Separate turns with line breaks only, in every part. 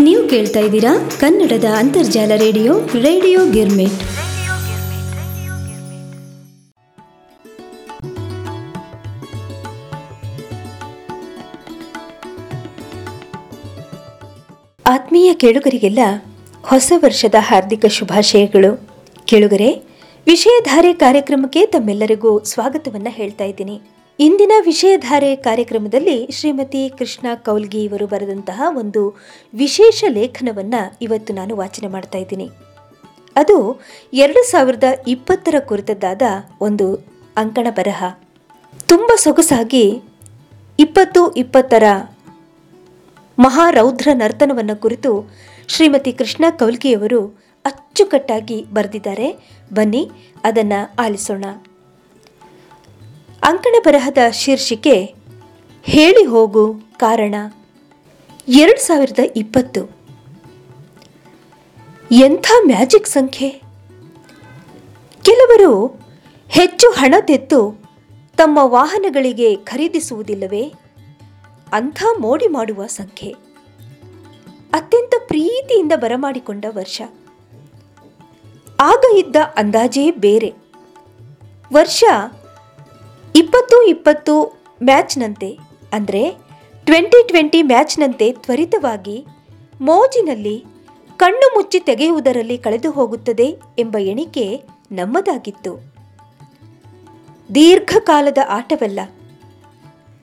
ನೀವು ಕೇಳ್ತಾ ಇದ್ದೀರಾ ಕನ್ನಡದ ಅಂತರ್ಜಾಲ ರೇಡಿಯೋ ರೇಡಿಯೋ ಗಿರ್ಮಿಟ್. ಆತ್ಮೀಯ ಕೇಳುಗರಿಗೆಲ್ಲ ಹೊಸ ವರ್ಷದ ಹಾರ್ದಿಕ ಶುಭಾಶಯಗಳು. ಕೇಳುಗರೆ, ವಿಷಯಧಾರೆ ಕಾರ್ಯಕ್ರಮಕ್ಕೆ ತಮ್ಮೆಲ್ಲರಿಗೂ ಸ್ವಾಗತವನ್ನ ಹೇಳ್ತಾ ಇದ್ದೀನಿ. ಇಂದಿನ ವಿಷಯಧಾರೆ ಕಾರ್ಯಕ್ರಮದಲ್ಲಿ ಶ್ರೀಮತಿ ಕೃಷ್ಣ ಕೌಲ್ಗಿ ಇವರು ಬರೆದಂತಹ ಒಂದು ವಿಶೇಷ ಲೇಖನವನ್ನು ಇವತ್ತು ನಾನು ವಾಚನ ಮಾಡ್ತಾ ಇದ್ದೀನಿ. ಅದು ಎರಡು ಸಾವಿರದ ಇಪ್ಪತ್ತರ ಕುರಿತದ್ದಾದ ಒಂದು ಅಂಕಣ ಬರಹ. ತುಂಬ ಸೊಗಸಾಗಿ ಇಪ್ಪತ್ತು ಇಪ್ಪತ್ತರ ಮಹಾರೌದ್ರ ನರ್ತನವನ್ನು ಕುರಿತು ಶ್ರೀಮತಿ ಕೃಷ್ಣ ಕೌಲ್ಗಿಯವರು ಅಚ್ಚುಕಟ್ಟಾಗಿ ಬರೆದಿದ್ದಾರೆ. ಬನ್ನಿ, ಅದನ್ನು ಆಲಿಸೋಣ. ಅಂಕಣ ಬರಹದ ಶೀರ್ಷಿಕೆ ಹೇಳಿ ಹೋಗು ಕಾರಣ. ಎರಡು ಸಾವಿರದ ಇಪ್ಪತ್ತು. ಎಂಥ ಮ್ಯಾಜಿಕ್ ಸಂಖ್ಯೆ? ಕೆಲವರು ಹೆಚ್ಚು ಹಣ ತೆತ್ತು ತಮ್ಮ ವಾಹನಗಳಿಗೆ ಖರೀದಿಸುವುದಿಲ್ಲವೇ? ಅಂಥ ಮೋಡಿ ಮಾಡುವ ಸಂಖ್ಯೆ. ಅತ್ಯಂತ ಪ್ರೀತಿಯಿಂದ ಬರಮಾಡಿಕೊಂಡ ವರ್ಷ. ಆಗ ಇದ್ದ ಅಂದಾಜೇ ಬೇರೆ. ವರ್ಷ ಇಪ್ಪತ್ತು ಇಪ್ಪತ್ತು ಮ್ಯಾಚ್ನಂತೆ, ಅಂದರೆ ಟ್ವೆಂಟಿ ಟ್ವೆಂಟಿ ಮ್ಯಾಚ್ನಂತೆ ತ್ವರಿತವಾಗಿ ಮೋಜಿನಲ್ಲಿ ಕಣ್ಣು ಮುಚ್ಚಿ ತೆಗೆಯುವುದರಲ್ಲಿ ಕಳೆದು ಹೋಗುತ್ತದೆ ಎಂಬ ಎಣಿಕೆ ನಮ್ಮದಾಗಿತ್ತು. ದೀರ್ಘಕಾಲದ ಆಟವಲ್ಲ.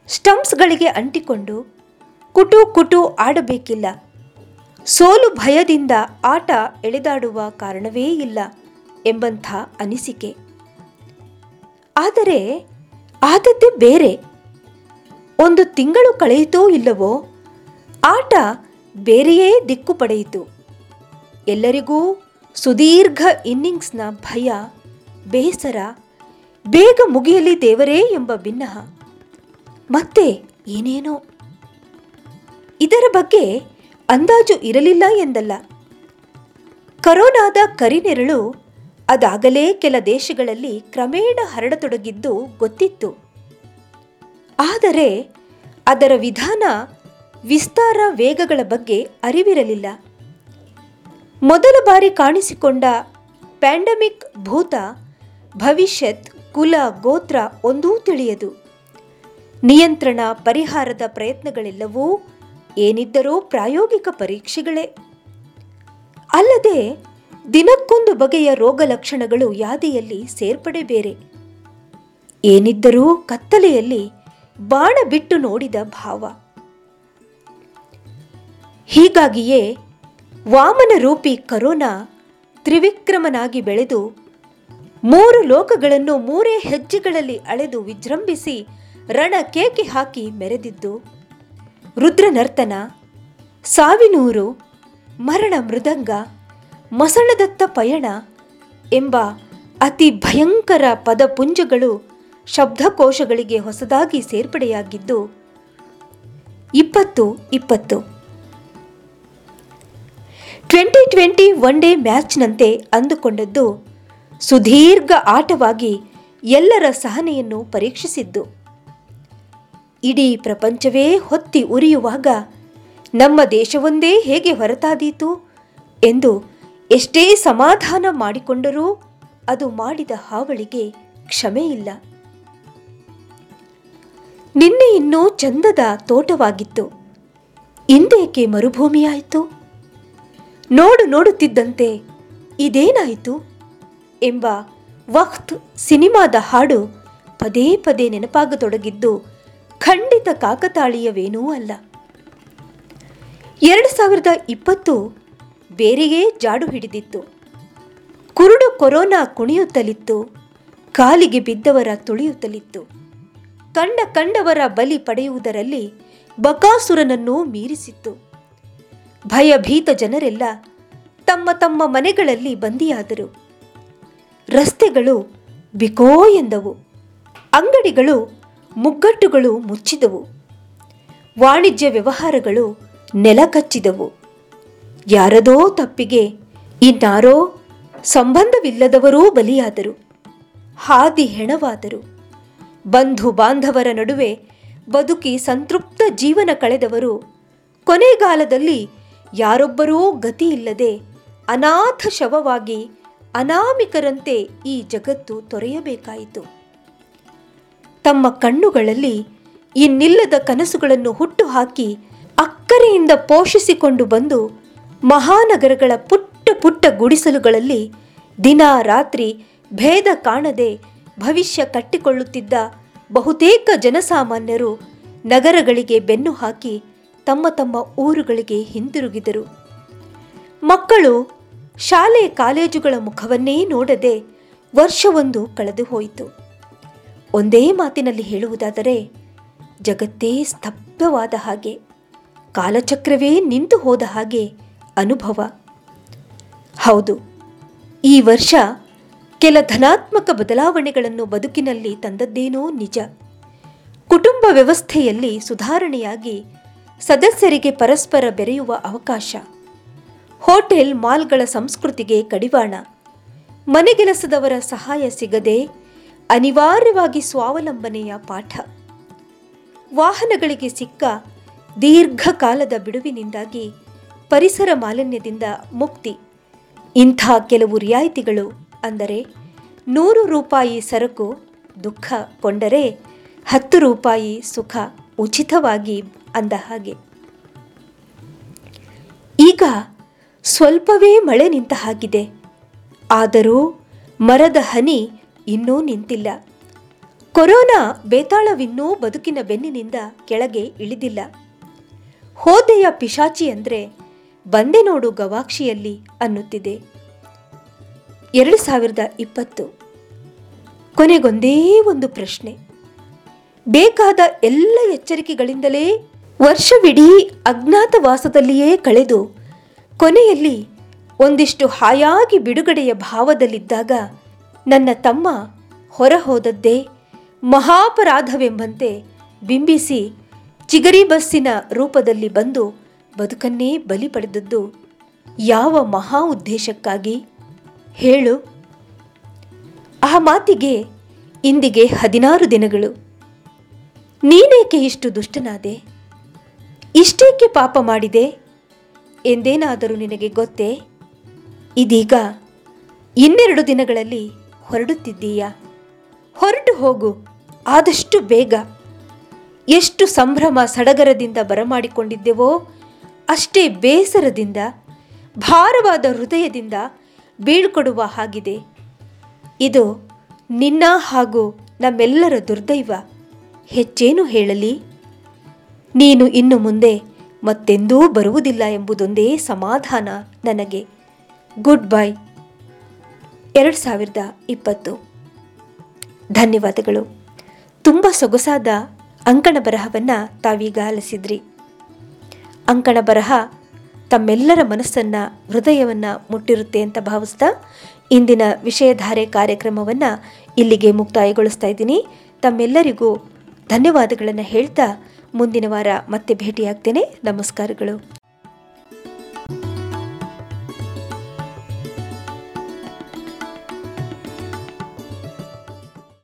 ಸ್ಟಂಪ್ಸ್ಗಳಿಗೆ ಅಂಟಿಕೊಂಡು ಕುಟು ಕುಟು ಆಡಬೇಕಿಲ್ಲ. ಸೋಲು ಭಯದಿಂದ ಆಟ ಎಳೆದಾಡುವ ಕಾರಣವೇ ಇಲ್ಲ ಎಂಬಂಥ ಅನಿಸಿಕೆ. ಆದರೆ ಆದದ್ದೇ ಬೇರೆ. ಒಂದು ತಿಂಗಳು ಕಳೆಯಿತೋ ಇಲ್ಲವೋ, ಆಟ ಬೇರೆಯೇ ದಿಕ್ಕು ಪಡೆಯಿತು. ಎಲ್ಲರಿಗೂ ಸುದೀರ್ಘ ಇನ್ನಿಂಗ್ಸ್ನ ಭಯ, ಬೇಸರ, ಬೇಗ ಮುಗಿಯಲಿ ದೇವರೇ ಎಂಬ ಭಿನ್ನಹ ಮತ್ತೆ ಏನೇನೋ. ಇದರ ಬಗ್ಗೆ ಅಂದಾಜು ಇರಲಿಲ್ಲ ಎಂದಲ್ಲ. ಕರೋನಾದ ಕರಿನೆರಳು ಅದಾಗಲೇ ಕೆಲ ದೇಶಗಳಲ್ಲಿ ಕ್ರಮೇಣ ಹರಡತೊಡಗಿದ್ದು ಗೊತ್ತಿತ್ತು. ಆದರೆ ಅದರ ವಿಧಾನ ವಿಸ್ತಾರ ವೇಗಗಳ ಬಗ್ಗೆ ಅರಿವಿರಲಿಲ್ಲ. ಮೊದಲ ಬಾರಿ ಕಾಣಿಸಿಕೊಂಡ ಪ್ಯಾಂಡಮಿಕ್ ಭೂತ ಭವಿಷ್ಯತ್, ಕುಲ, ಗೋತ್ರ ಒಂದೂ ತಿಳಿಯದು. ನಿಯಂತ್ರಣ ಪರಿಹಾರದ ಪ್ರಯತ್ನಗಳೆಲ್ಲವೂ ಏನಿದ್ದರೂ ಪ್ರಾಯೋಗಿಕ ಪರೀಕ್ಷೆಗಳೇ. ಅಲ್ಲದೆ ದಿನಕ್ಕೊಂದು ಬಗೆಯ ರೋಗ ಲಕ್ಷಣಗಳು ಯಾದಿಯಲ್ಲಿ ಸೇರ್ಪಡೆ ಬೇರೆ. ಏನಿದ್ದರೂ ಕತ್ತಲೆಯಲ್ಲಿ ಬಾಣ ಬಿಟ್ಟು ನೋಡಿದ ಭಾವ. ಹೀಗಾಗಿಯೇ ವಾಮನ ರೂಪಿ ಕರೋನಾ ತ್ರಿವಿಕ್ರಮನಾಗಿ ಬೆಳೆದು ಮೂರು ಲೋಕಗಳನ್ನು ಮೂರೇ ಹೆಜ್ಜೆಗಳಲ್ಲಿ ಅಳೆದು ವಿಜೃಂಭಿಸಿ ರಣ ಕೇಕೆ ಹಾಕಿ ಮೆರೆದಿದ್ದು, ರುದ್ರನರ್ತನ, ಸಾವಿನೂರು, ಮರಣ ಮೃದಂಗ, ಮಸಣದತ್ತ ಪಯಣ ಎಂಬ ಅತಿ ಭಯಂಕರ ಪದಪುಂಜಗಳು ಶಬ್ದಕೋಶಗಳಿಗೆ ಹೊಸದಾಗಿ ಸೇರ್ಪಡೆಯಾಗಿದ್ದು, ಇಪ್ಪತ್ತು ಇಪ್ಪತ್ತು. ಟ್ವೆಂಟಿ ಟ್ವೆಂಟಿ ಒನ್ ಡೇ ಮ್ಯಾಚ್ನಂತೆ ಅಂದುಕೊಂಡದ್ದು ಸುದೀರ್ಘ ಆಟವಾಗಿ ಎಲ್ಲರ ಸಹನೆಯನ್ನು ಪರೀಕ್ಷಿಸಿದ್ದು. ಇಡೀ ಪ್ರಪಂಚವೇ ಹೊತ್ತಿ ಉರಿಯುವಾಗ ನಮ್ಮ ದೇಶವೊಂದೇ ಹೇಗೆ ಹೊರತಾದೀತು ಎಂದು ಎಷ್ಟೇ ಸಮಾಧಾನ ಮಾಡಿಕೊಂಡರೂ ಅದು ಮಾಡಿದ ಹಾವಳಿಗೆ ಕ್ಷಮೆಯಿಲ್ಲ. ನಿನ್ನೆ ಇನ್ನೂ ಚಂದದ ತೋಟವಾಗಿತ್ತು. ಇಂದೇಕೆ ಮರುಭೂಮಿಯಾಯಿತು? ನೋಡು ನೋಡುತ್ತಿದ್ದಂತೆ ಇದೇನಾಯಿತು? ಎಂಬ ವಕ್ತ್ ಸಿನಿಮಾದ ಹಾಡು ಪದೇ ಪದೇ ನೆನಪಾಗತೊಡಗಿದ್ದು ಖಂಡಿತ ಕಾಕತಾಳೀಯವೇನೂ ಅಲ್ಲ. ಎರಡು ಸಾವಿರದ ಇಪ್ಪತ್ತು ಬೇರೆಯೇ ಜಾಡು ಹಿಡಿದಿತ್ತು. ಕುರುಡು ಕೊರೋನಾ ಕುಣಿಯುತ್ತಲಿತ್ತು, ಕಾಲಿಗೆ ಬಿದ್ದವರ ತುಳಿಯುತ್ತಲಿತ್ತು. ಕಂಡ ಕಂಡವರ ಬಲಿ ಪಡೆಯುವುದರಲ್ಲಿ ಬಕಾಸುರನನ್ನು ಮೀರಿಸಿತ್ತು. ಭಯಭೀತ ಜನರೆಲ್ಲ ತಮ್ಮ ತಮ್ಮ ಮನೆಗಳಲ್ಲಿ ಬಂದಿಯಾದರು. ರಸ್ತೆಗಳು ಬಿಕೋ ಎಂದವು. ಅಂಗಡಿಗಳು, ಮುಗ್ಗಟ್ಟುಗಳು ಮುಚ್ಚಿದವು. ವಾಣಿಜ್ಯ ವ್ಯವಹಾರಗಳು ನೆಲಕಚ್ಚಿದವು. ಯಾರದೋ ತಪ್ಪಿಗೆ ಇನ್ನಾರೋ ಸಂಬಂಧವಿಲ್ಲದವರೂ ಬಲಿಯಾದರು. ಹಾದಿ ಹೆಣವಾದರು. ಬಂಧು ಬಾಂಧವರ ನಡುವೆ ಬದುಕಿ ಸಂತೃಪ್ತ ಜೀವನ ಕಳೆದವರು, ಕೊನೆಗಾಲದಲ್ಲಿ
ಯಾರೊಬ್ಬರೂ ಗತಿಯಿಲ್ಲದೆ ಅನಾಥ ಶವವಾಗಿ ಅನಾಮಿಕರಂತೆ ಈ ಜಗತ್ತು ತೊರೆಯಬೇಕಾಯಿತು. ತಮ್ಮ ಕಣ್ಣುಗಳಲ್ಲಿ ಇನ್ನಿಲ್ಲದ ಕನಸುಗಳನ್ನು ಹುಟ್ಟುಹಾಕಿ ಅಕ್ಕರೆಯಿಂದ ಪೋಷಿಸಿಕೊಂಡು ಬಂದು ಮಹಾನಗರಗಳ ಪುಟ್ಟ ಪುಟ್ಟ ಗುಡಿಸಲುಗಳಲ್ಲಿ ದಿನ ರಾತ್ರಿ ಭೇದ ಕಾಣದೆ ಭವಿಷ್ಯ ಕಟ್ಟಿಕೊಳ್ಳುತ್ತಿದ್ದ ಬಹುತೇಕ ಜನಸಾಮಾನ್ಯರು ನಗರಗಳಿಗೆ ಬೆನ್ನು ಹಾಕಿ ತಮ್ಮ ತಮ್ಮ ಊರುಗಳಿಗೆ ಹಿಂದಿರುಗಿದರು. ಮಕ್ಕಳು ಶಾಲೆ ಕಾಲೇಜುಗಳ ಮುಖವನ್ನೇ ನೋಡದೆ ವರ್ಷವೊಂದು ಕಳೆದು ಹೋಯಿತು. ಒಂದೇ ಮಾತಿನಲ್ಲಿ ಹೇಳುವುದಾದರೆ, ಜಗತ್ತೇ ಸ್ತಬ್ಧವಾದ ಹಾಗೆ, ಕಾಲಚಕ್ರವೇ ನಿಂತು ಹೋದ ಹಾಗೆ ಅನುಭವ. ಹೌದು, ಈ ವರ್ಷ ಕೆಲ ಧನಾತ್ಮಕ ಬದಲಾವಣೆಗಳನ್ನು ಬದುಕಿನಲ್ಲಿ ತಂದದ್ದೇನೋ ನಿಜ. ಕುಟುಂಬ ವ್ಯವಸ್ಥೆಯಲ್ಲಿ ಸುಧಾರಣೆಯಾಗಿ ಸದಸ್ಯರಿಗೆ ಪರಸ್ಪರ ಬೆರೆಯುವ ಅವಕಾಶ. ಹೋಟೆಲ್ ಮಾಲ್ಗಳ ಸಂಸ್ಕೃತಿಗೆ ಕಡಿವಾಣ. ಮನೆಗೆಲಸದವರ ಸಹಾಯ ಸಿಗದೆ ಅನಿವಾರ್ಯವಾಗಿ ಸ್ವಾವಲಂಬನೆಯ ಪಾಠ. ವಾಹನಗಳಿಗೆ ಸಿಕ್ಕ ದೀರ್ಘಕಾಲದ ಬಿಡುವಿನಿಂದಾಗಿ ಪರಿಸರ ಮಾಲಿನ್ಯದಿಂದ ಮುಕ್ತಿ. ಇಂಥ ಕೆಲವು ರಿಯಾಯಿತಿಗಳು ಅಂದರೆ ನೂರು ರೂಪಾಯಿ ಸರಕು ದುಃಖ ಕೊಂಡರೆ ಹತ್ತು ರೂಪಾಯಿ ಸುಖ ಉಚಿತವಾಗಿ ಅಂದ ಹಾಗೆ. ಈಗ ಸ್ವಲ್ಪವೇ ಮಳೆ ನಿಂತ ಹಾಗಿದೆ. ಆದರೂ ಮರದ ಹನಿ ಇನ್ನೂ ನಿಂತಿಲ್ಲ. ಕೊರೋನಾ ಬೇತಾಳವಿನ್ನೂ ಬದುಕಿನ ಬೆನ್ನಿನಿಂದ ಕೆಳಗೆ ಇಳಿದಿಲ್ಲ. ಹೋದೆಯ ಪಿಶಾಚಿ ಅಂದರೆ ಬಂದೆ ನೋಡು ಗವಾಕ್ಷಿಯಲ್ಲಿ ಅನ್ನುತ್ತಿದೆ. ಎರಡು ಸಾವಿರದ ಇಪ್ಪತ್ತು. ಕೊನೆಗೊಂದೇ ಒಂದು ಪ್ರಶ್ನೆ. ಬೇಕಾದ ಎಲ್ಲ ಎಚ್ಚರಿಕೆಗಳಿಂದಲೇ ವರ್ಷವಿಡೀ ಅಜ್ಞಾತವಾಸದಲ್ಲಿಯೇ ಕಳೆದು, ಕೊನೆಯಲ್ಲಿ ಒಂದಿಷ್ಟು ಹಾಯಾಗಿ ಬಿಡುಗಡೆಯ ಭಾವದಲ್ಲಿದ್ದಾಗ ನನ್ನ ತಮ್ಮ ಹೊರಹೋದದ್ದೇ ಮಹಾಪರಾಧವೆಂಬಂತೆ ಬಿಂಬಿಸಿ ಚಿಗರಿ ಬಸ್ಸಿನ ರೂಪದಲ್ಲಿ ಬಂದು ಬದುಕನ್ನೇ ಬಲಿ ಪಡೆದದ್ದು. ಯಾವ ಮಹಾ ಉದ್ದೇಶಕ್ಕಾಗಿ? ಹೇಳು. ಆ ಮಾತಿಗೆ ಇಂದಿಗೆ ಹದಿನಾರು ದಿನಗಳು. ನೀನೇಕೆ ಇಷ್ಟು ದುಷ್ಟನಾದೆ? ಇಷ್ಟೇಕೆ ಪಾಪ ಮಾಡಿದೆ? ಎಂದೇನಾದರೂ ನಿನಗೆ ಗೊತ್ತೇ? ಇದೀಗ ಇನ್ನೆರಡು ದಿನಗಳಲ್ಲಿ ಹೊರಡುತ್ತಿದ್ದೀಯಾ? ಹೊರಟು ಹೋಗು, ಆದಷ್ಟು ಬೇಗ. ಎಷ್ಟು ಸಂಭ್ರಮ ಸಡಗರದಿಂದ ಬರಮಾಡಿಕೊಂಡಿದ್ದೆವೋ, ಅಷ್ಟೇ ಬೇಸರದಿಂದ, ಭಾರವಾದ ಹೃದಯದಿಂದ ಬೀಳ್ಕೊಡುವ ಹಾಗಿದೆ. ಇದು ನಿನ್ನ ಹಾಗೂ ನಮ್ಮೆಲ್ಲರ ದುರ್ದೈವ. ಹೆಚ್ಚೇನು ಹೇಳಲಿ? ನೀನು ಇನ್ನು ಮುಂದೆ ಮತ್ತೆಂದೂ ಬರುವುದಿಲ್ಲ ಎಂಬುದೊಂದೇ ಸಮಾಧಾನ ನನಗೆ. Good bye. ಎರಡು ಸಾವಿರದ ಇಪ್ಪತ್ತು. ಧನ್ಯವಾದಗಳು. ತುಂಬ ಸೊಗಸಾದ ಅಂಕಣ ಬರಹವನ್ನು ತಾವೀಗ ಅಲಸಿದ್ರಿ ಅಂಕಣ ಬರಹ ತಮ್ಮೆಲ್ಲರ ಮನಸ್ಸನ್ನು, ಹೃದಯವನ್ನು ಮುಟ್ಟಿರುತ್ತೆ ಅಂತ ಭಾವಿಸ್ತಾ ಇಂದಿನ ವಿಷಯಧಾರೆ ಕಾರ್ಯಕ್ರಮವನ್ನು ಇಲ್ಲಿಗೆ ಮುಕ್ತಾಯಗೊಳಿಸ್ತಾ ಇದ್ದೀನಿ. ತಮ್ಮೆಲ್ಲರಿಗೂ ಧನ್ಯವಾದಗಳನ್ನು ಹೇಳ್ತಾ ಮುಂದಿನ ವಾರ ಮತ್ತೆ ಭೇಟಿಯಾಗ್ತೇನೆ. ನಮಸ್ಕಾರಗಳು.